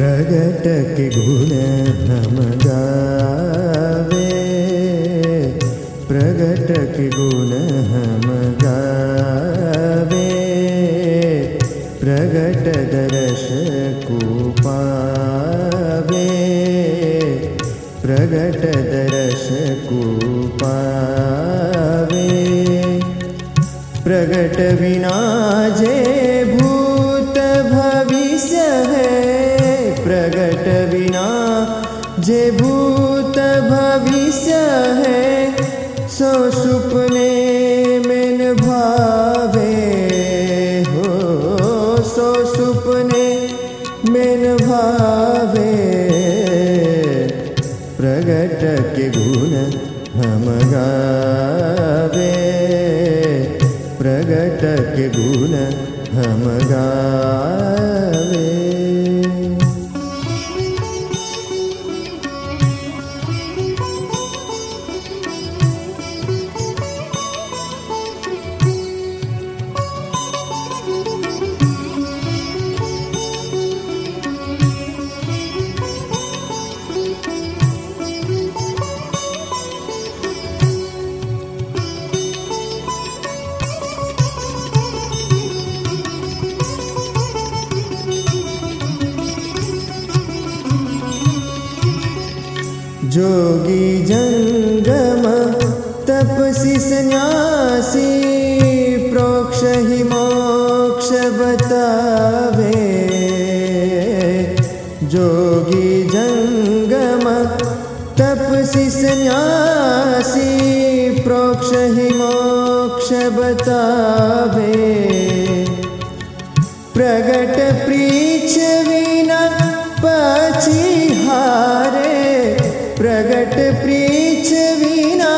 प्रगट के गुण हम गावे प्रगट के गुण हम गावे प्रगट दर्श को पावे प्रगट दर्श को पावे प्रगट विना जे जे भूत भविष्य है, सो सुपने में भावे हो, सो सुपने में भावे। प्रगट के गुण हम गावे, प्रगट के गुण हम गावे। जोगी जंगम तपसी सन्यासी प्रोक्ष ही मोक्ष बतावे। जोगी जंगम तपसी सन्यासी प्रोक्ष ही मोक्ष बतावे। प्रगट प्रीच विना पछी प्रगट प्रीच विना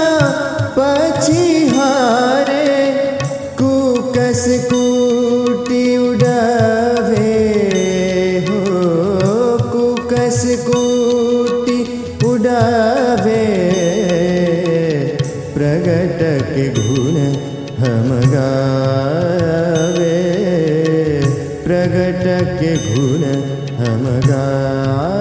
पछी हारे, कुकस कूटी उड़ावे हो, कुकस कूटी उड़ावे। प्रगट के गुण हम गावे प्रगट के गुण हम गावे।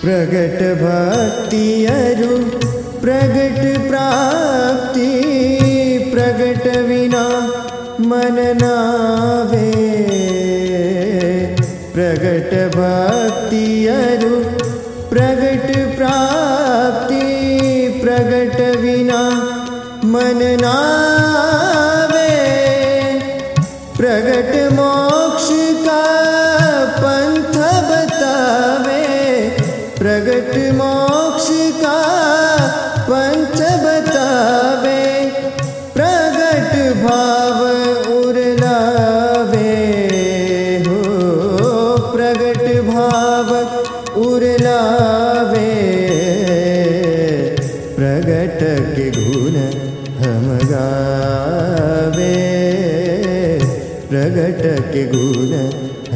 प्रगट भक्ति अरु, प्रगट प्राप्ति, प्रगट विना मन नावे। प्रगट भक्ति अरु, प्रगट प्राप्ति, प्रगट विना मन नावे। प्रगट मोक्ष प्रगट मोक्ष का पंच बतावे, प्रगट भाव उरलावे। हो, प्रगट भाव उरलावे। प्रगट के गुण हम गावे। प्रगट के गुण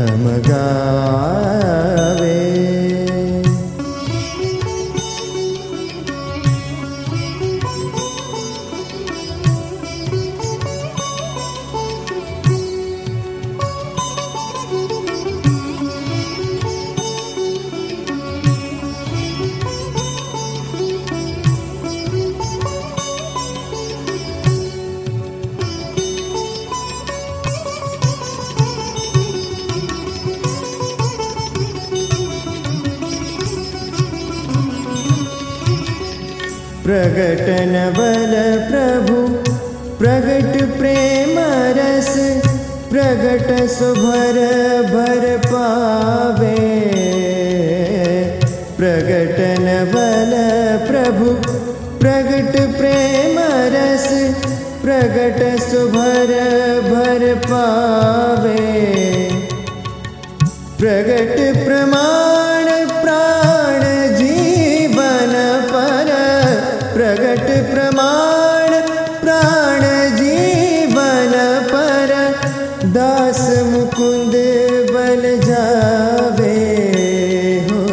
हम गावे। प्रगट बल प्रभु, प्रगट प्रेम रस, प्रगट सुभर भर पावे। प्रगटन बल प्रभु, प्रगट प्रेम रस, प्रगट सुभर भर पावे। प्रगट प्रमाण प्रगट प्रमाण प्राण जीवन पर। दास मुकुंद बल जावे हो।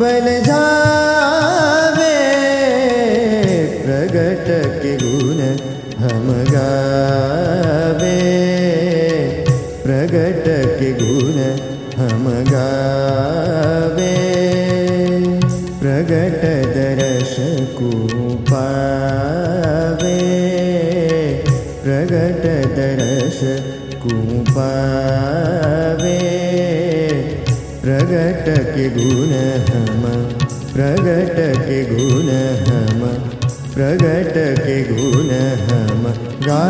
बल जावे। प्रगट के गुण हम गावे। प्रगट के गुण हम गावे प्रगट दरस प्रगटके प्रगट दरस कूपाे प्रगट के गुणः प्रगट के गा